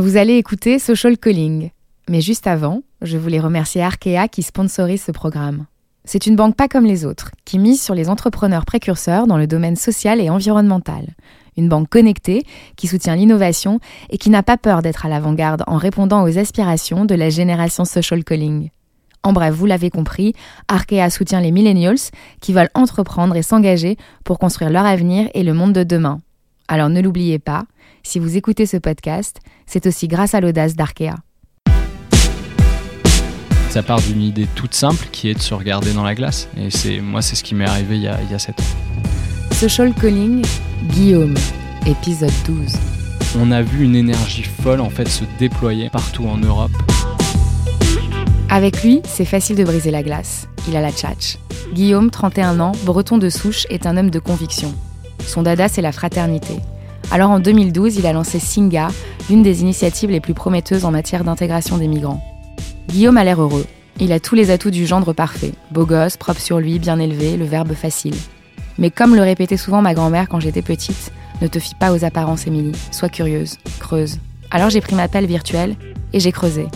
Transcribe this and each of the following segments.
Vous allez écouter Social Calling. Mais juste avant, je voulais remercier Arkea qui sponsorise ce programme. C'est une banque pas comme les autres, qui mise sur les entrepreneurs précurseurs dans le domaine social et environnemental. Une banque connectée, qui soutient l'innovation et qui n'a pas peur d'être à l'avant-garde en répondant aux aspirations de la génération social calling. En bref, vous l'avez compris, Arkea soutient les millennials qui veulent entreprendre et s'engager pour construire leur avenir et le monde de demain. Alors ne l'oubliez pas, si vous écoutez ce podcast, c'est aussi grâce à l'audace d'Arkea. Ça part d'une idée toute simple qui est de se regarder dans la glace. Et c'est moi, c'est ce qui m'est arrivé il y, a, il y a 7 ans. Social Calling, Guillaume, épisode 12. On a vu une énergie folle en fait se déployer partout en Europe. Avec lui, c'est facile de briser la glace. Il a la tchatch. Guillaume, 31 ans, breton de souche, est un homme de conviction. Son dada, c'est la fraternité. Alors en 2012, il a lancé Singa, l'une des initiatives les plus prometteuses en matière d'intégration des migrants. Guillaume a l'air heureux. Il a tous les atouts du gendre parfait. Beau gosse, propre sur lui, bien élevé, le verbe facile. Mais comme le répétait souvent ma grand-mère quand j'étais petite, ne te fie pas aux apparences, Émilie. Sois curieuse, creuse. Alors j'ai pris ma pelle virtuelle et j'ai creusé.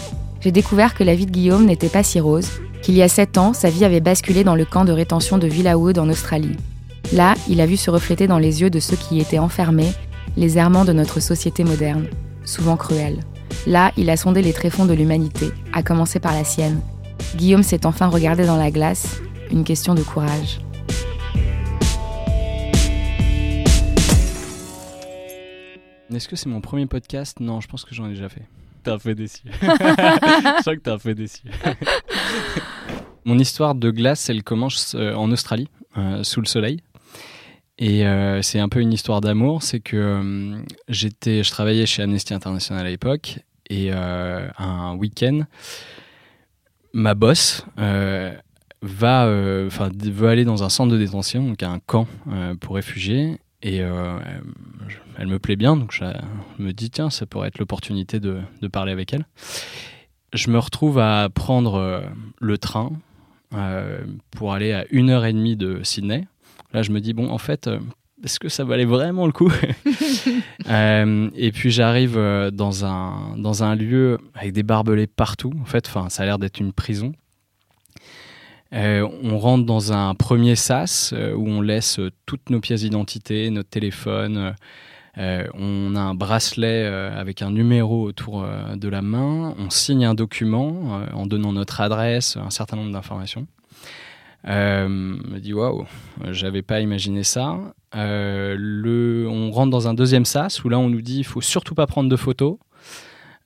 J'ai découvert que la vie de Guillaume n'était pas si rose, qu'il y a 7 ans, sa vie avait basculé dans le camp de rétention de Villawood en Australie. Là, il a vu se refléter dans les yeux de ceux qui y étaient enfermés les errements de notre société moderne, souvent cruelle. Là, il a sondé les tréfonds de l'humanité, à commencer par la sienne. Guillaume s'est enfin regardé dans la glace, une question de courage. Est-ce que c'est mon premier podcast? Non, je pense que j'en ai déjà fait. T'es un peu déçu. je crois que t'es un peu déçu. mon histoire de glace, elle commence euh, en Australie, euh, sous le soleil. Et euh, c'est un peu une histoire d'amour, c'est que euh, j'étais, je travaillais chez Amnesty International à l'époque, et euh, un week-end, ma boss va, enfin, veut aller dans un centre de détention, donc un camp pour réfugiés, et elle me plaît bien, donc je me dis tiens, ça pourrait être l'opportunité de, de, parler avec elle. Je me retrouve à prendre le train pour aller à une heure et demie de Sydney Là, je me dis, bon, en fait, euh, est-ce que ça valait vraiment le coup euh, Et puis j'arrive euh, dans un, dans un lieu avec des barbelés partout. En fait, enfin, ça a l'air d'être une prison. on rentre dans un premier sas où on laisse toutes nos pièces d'identité, notre téléphone. on a un bracelet avec un numéro autour de la main. On signe un document en donnant notre adresse, un certain nombre d'informations. Euh, me dit waouh, j'avais pas imaginé ça. Euh, on rentre dans un deuxième sas où là on nous dit il faut surtout pas prendre de photos.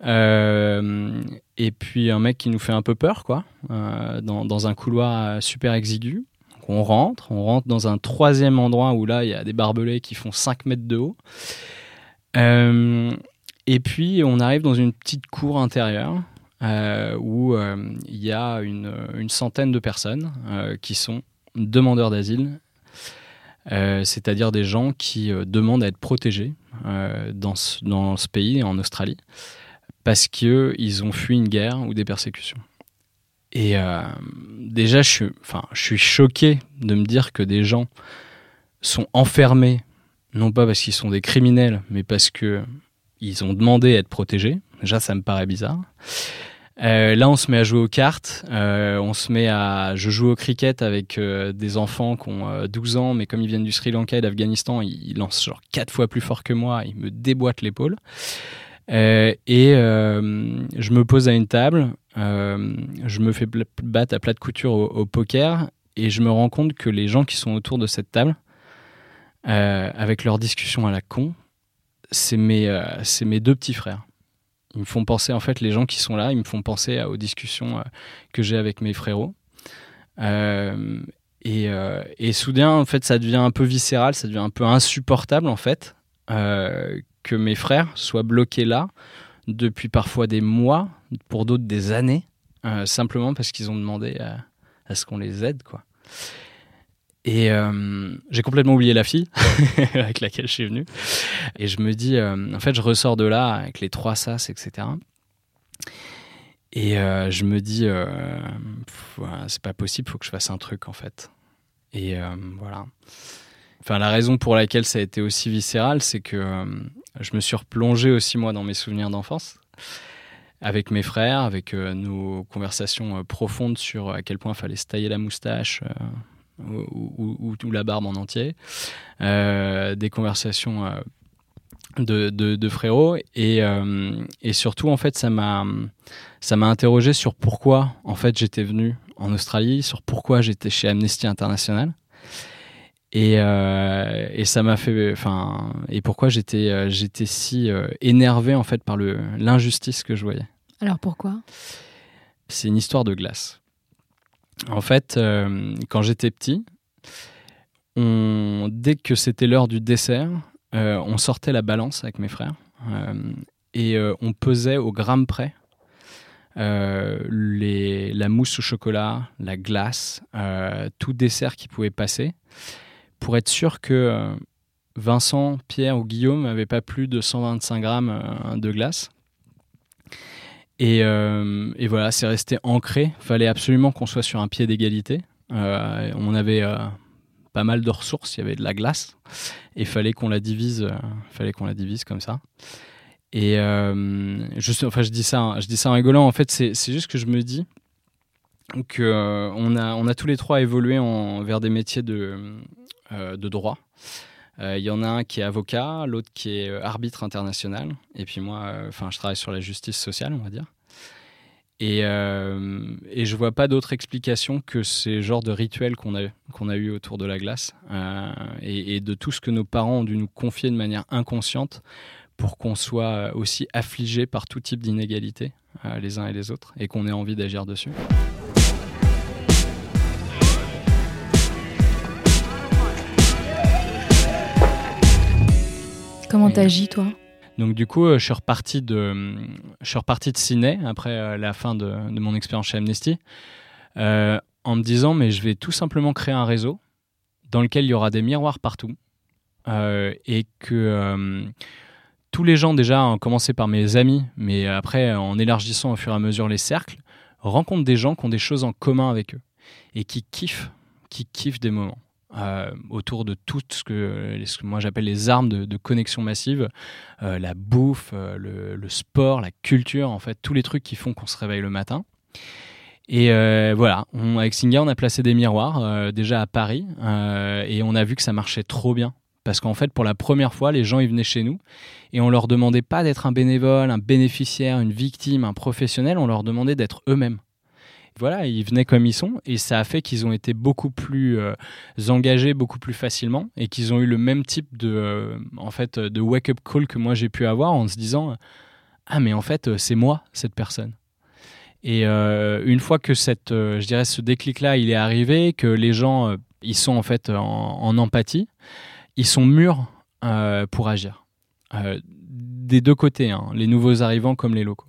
Euh, et puis un mec qui nous fait un peu peur quoi, dans, un couloir super exigu. on rentre, on rentre dans un troisième endroit où là il y a des barbelés qui font 5 mètres de haut. et puis on arrive dans une petite cour intérieure où euh, il y a une, centaine de personnes euh, qui sont demandeurs d'asile, c'est-à-dire des gens qui demandent à être protégés dans, ce, dans ce pays, en Australie, parce qu'ils ont fui une guerre ou des persécutions. Et déjà, je suis, je suis choqué de me dire que des gens sont enfermés, non pas parce qu'ils sont des criminels, mais parce que ils ont demandé à être protégés. Déjà, ça me paraît bizarre. Euh, là, on se met à jouer aux cartes. Euh, on se met à. Je joue au cricket avec euh, des enfants qui ont 12 ans, mais comme ils viennent du Sri Lanka et d'Afghanistan, ils, lancent genre quatre fois plus fort que moi. Ils me déboîtent l'épaule. et je me pose à une table. je me fais battre à plat de couture au, poker et je me rends compte que les gens qui sont autour de cette table, avec leurs discussions à la con, c'est mes deux petits frères. Ils me font penser, en fait, les gens qui sont là, ils me font penser aux discussions euh, que j'ai avec mes frérots. Euh, et, euh, et, soudain, en fait, ça devient un peu viscéral, ça devient un peu insupportable, en fait, que mes frères soient bloqués là depuis parfois des mois, pour d'autres des années, simplement parce qu'ils ont demandé à, à ce qu'on les aide, quoi. Et euh, j'ai complètement oublié la fille avec laquelle je suis venu. Et je me dis, euh, en fait, je ressors de là avec les trois sas, etc. Et euh, je me dis, c'est pas possible, faut que je fasse un truc en fait. Et voilà. Enfin, la raison pour laquelle ça a été aussi viscéral, c'est que je me suis replongé aussi moi dans mes souvenirs d'enfance. avec mes frères, avec nos conversations profondes sur à quel point il fallait se tailler la moustache ou, ou, la barbe en entier, des conversations de, de, frérots et, et, surtout en fait ça m'a ça m'a interrogé sur pourquoi en fait j'étais venu en Australie, sur pourquoi j'étais chez Amnesty International. Et, euh, et ça m'a fait, enfin, et pourquoi j'étais, euh, j'étais si euh, énervé en fait par le l'injustice que je voyais. Alors pourquoi? C'est une histoire de glace. En fait, quand j'étais petit, dès que c'était l'heure du dessert, on sortait la balance avec mes frères et on pesait au gramme près euh, la mousse au chocolat, la glace, euh, tout dessert qui pouvait passer, pour être sûr que euh, Vincent, Pierre ou Guillaume n'avaient pas plus de 125 grammes de glace. Et, et voilà, c'est resté ancré. Fallait absolument qu'on soit sur un pied d'égalité. on avait pas mal de ressources, il y avait de la glace, et fallait qu'on la divise, fallait qu'on la divise comme ça. Et euh, je, enfin, je dis ça, je dis ça en rigolant. En fait, c'est juste que je me dis que euh, on a, on a tous les trois évolué vers des métiers euh, de droit. Il y en a un qui est avocat, l'autre qui est arbitre international, et puis moi, enfin, je travaille sur la justice sociale, on va dire. Et, et je vois pas d'autre explication que ces genres de rituels qu'on a, qu'on a eu autour de la glace et, de tout ce que nos parents ont dû nous confier de manière inconsciente pour qu'on soit euh, aussi affligé par tout type d'inégalité, euh, les uns et les autres, et qu'on ait envie d'agir dessus. Comment t'agis, toi? Donc du coup, euh, je suis reparti de, je suis reparti de ciné après la fin de, mon expérience chez Amnesty, en me disant mais je vais tout simplement créer un réseau dans lequel il y aura des miroirs partout et que tous les gens déjà, ont commencé par mes amis, mais après en élargissant au fur et à mesure les cercles, rencontrent des gens qui ont des choses en commun avec eux et qui kiffent, qui kiffent des moments. Euh, autour de tout ce que, moi j'appelle les armes de, connexion massive, euh, la bouffe, euh, le, sport, la culture, en fait, tous les trucs qui font qu'on se réveille le matin. Et voilà, avec Singa, on a placé des miroirs déjà à Paris et on a vu que ça marchait trop bien parce qu'en fait, pour la première fois, les gens ils venaient chez nous et on leur demandait pas d'être un bénévole, un bénéficiaire, une victime, un professionnel, on leur demandait d'être eux-mêmes. Voilà, ils venaient comme ils sont et ça a fait qu'ils ont été beaucoup plus euh, engagés beaucoup plus facilement et qu'ils ont eu le même type de euh, en fait de wake up call que moi j'ai pu avoir en se disant ah mais en fait c'est moi cette personne. Et euh, une fois que cette je dirais ce déclic là il est arrivé que les gens ils sont en fait en empathie ils sont mûrs euh, pour agir. Euh, des deux côtés, hein, les nouveaux arrivants comme les locaux.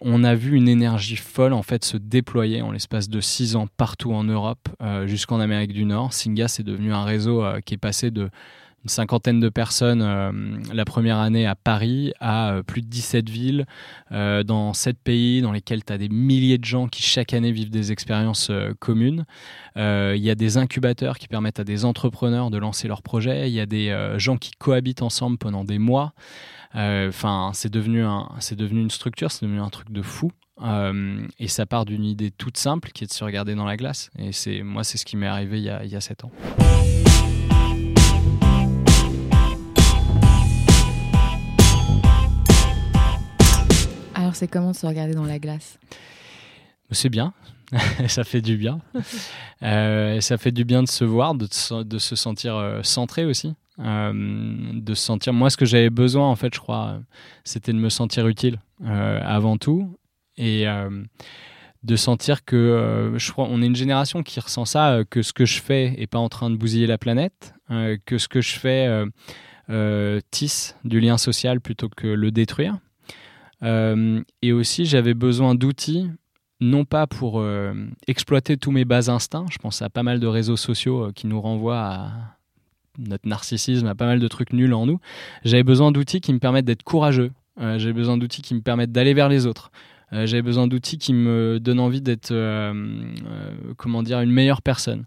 On a vu une énergie folle en fait se déployer en l'espace de six ans partout en Europe euh, jusqu'en Amérique du Nord. Singa c'est devenu un réseau qui est passé de une cinquantaine de personnes euh, la première année à Paris, à euh, plus de 17 villes, euh, dans 7 pays dans lesquels tu as des milliers de gens qui chaque année vivent des expériences communes. Il y a des incubateurs qui permettent à des entrepreneurs de lancer leurs projets. Il y a des gens qui cohabitent ensemble pendant des mois. Enfin, c'est devenu, un, devenu une structure, c'est devenu un truc de fou. et ça part d'une idée toute simple qui est de se regarder dans la glace. Et c'est moi, c'est ce qui m'est arrivé il y, a, il y a 7 ans. C'est comment de se regarder dans la glace C'est bien, ça fait du bien. Euh, ça fait du bien de se voir, de, se sentir euh, centré aussi. Euh, de se sentir. Moi, ce que j'avais besoin, en fait, je crois, c'était de me sentir utile avant tout. Et de sentir que je crois on est une génération qui ressent ça que ce que je fais est pas en train de bousiller la planète que ce que je fais tisse du lien social plutôt que le détruire euh, et aussi, j'avais besoin d'outils, non pas pour euh, exploiter tous mes bas instincts. Je pense à pas mal de réseaux sociaux euh, qui nous renvoient à notre narcissisme, à pas mal de trucs nuls en nous. J'avais besoin d'outils qui me permettent d'être courageux. j'avais besoin d'outils qui me permettent d'aller vers les autres. j'avais besoin d'outils qui me donnent envie d'être, comment dire, une meilleure personne.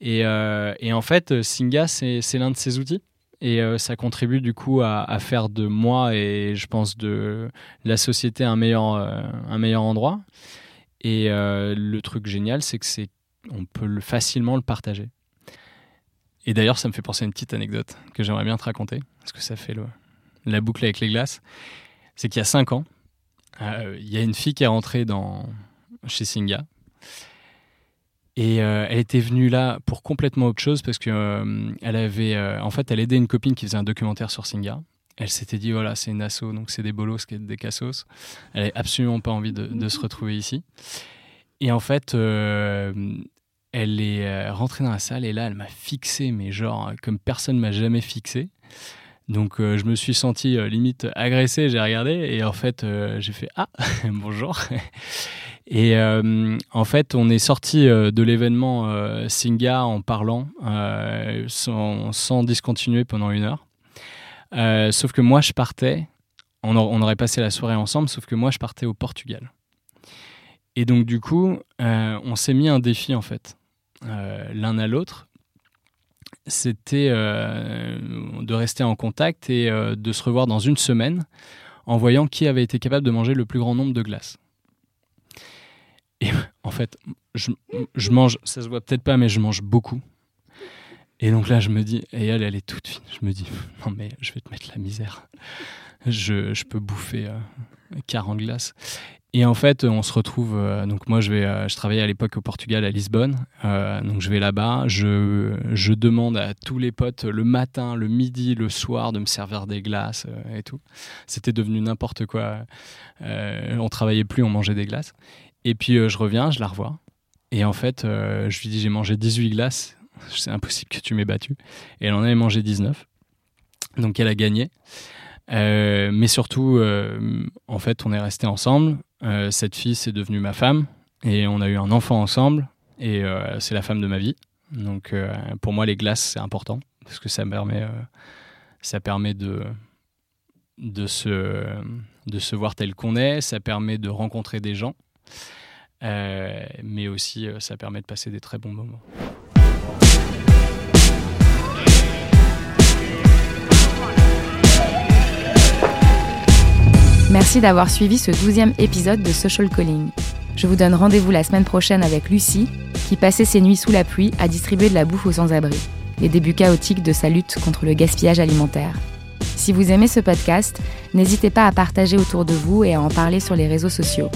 Et en fait, Singa, c'est l'un de ces outils. Et ça contribue du coup à, faire de moi et je pense de la société un meilleur, un meilleur endroit. Et le truc génial, c'est que c'est on peut le, facilement le partager. Et d'ailleurs, ça me fait penser à une petite anecdote que j'aimerais bien te raconter, parce que ça fait la boucle avec les glaces. C'est qu'il y a 5 ans, euh, il y a une fille qui est rentrée dans, chez Singa. Et euh, elle était venue là pour complètement autre chose parce que euh, elle avait, en fait, elle aidait une copine qui faisait un documentaire sur Singa. Elle s'était dit voilà, c'est une asso, donc c'est des bolos, des cassos. Elle n'avait absolument pas envie de, de, se retrouver ici. Et en fait, elle est euh, rentrée dans la salle et là, elle m'a fixé, mais genre comme personne m'a jamais fixé. Donc euh, je me suis senti euh, limite agressé, j'ai regardé et en fait j'ai fait ah bonjour. Et en fait on est sorti de l'événement Singa en parlant sans, discontinuer pendant une heure. sauf que moi je partais, on, aurait passé la soirée ensemble, sauf que moi je partais au Portugal. Et donc du coup on s'est mis un défi en fait. Euh, l'un à l'autre, c'était euh, de rester en contact et euh, de se revoir dans une semaine en voyant qui avait été capable de manger le plus grand nombre de glaces. Et en fait, je, mange, ça se voit peut-être pas, mais je mange beaucoup. Et donc là, je me dis, et elle, elle est toute fine. Je me dis, non mais je vais te mettre la misère. Je, peux bouffer 40 glaces. Et en fait, on se retrouve. Euh, donc moi, je vais, euh, je travaillais à l'époque au Portugal, à Lisbonne. Euh, donc je vais là-bas. Je, je, demande à tous les potes le matin, le midi, le soir de me servir des glaces et tout. C'était devenu n'importe quoi. on travaillait plus, on mangeait des glaces. Et puis je reviens, je la revois. Et en fait, je lui dis j'ai mangé 18 glaces. C'est impossible que tu m'aies battu. Et elle en avait mangé 19. Donc elle a gagné. mais surtout, en fait, on est resté ensemble. Euh, cette fille, c'est devenue ma femme et on a eu un enfant ensemble et euh, c'est la femme de ma vie. Donc euh, pour moi, les glaces, c'est important parce que ça permet, ça permet de, de, se, de se voir tel qu'on est, ça permet de rencontrer des gens, mais aussi ça permet de passer des très bons moments. Merci d'avoir suivi ce douzième épisode de Social Calling. Je vous donne rendez-vous la semaine prochaine avec Lucie, qui passait ses nuits sous la pluie à distribuer de la bouffe aux sans-abri, les débuts chaotiques de sa lutte contre le gaspillage alimentaire. Si vous aimez ce podcast, n'hésitez pas à partager autour de vous et à en parler sur les réseaux sociaux.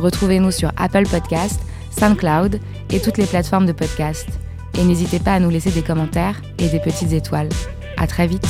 Retrouvez-nous sur Apple Podcast, SoundCloud et toutes les plateformes de podcast. Et n'hésitez pas à nous laisser des commentaires et des petites étoiles. À très vite!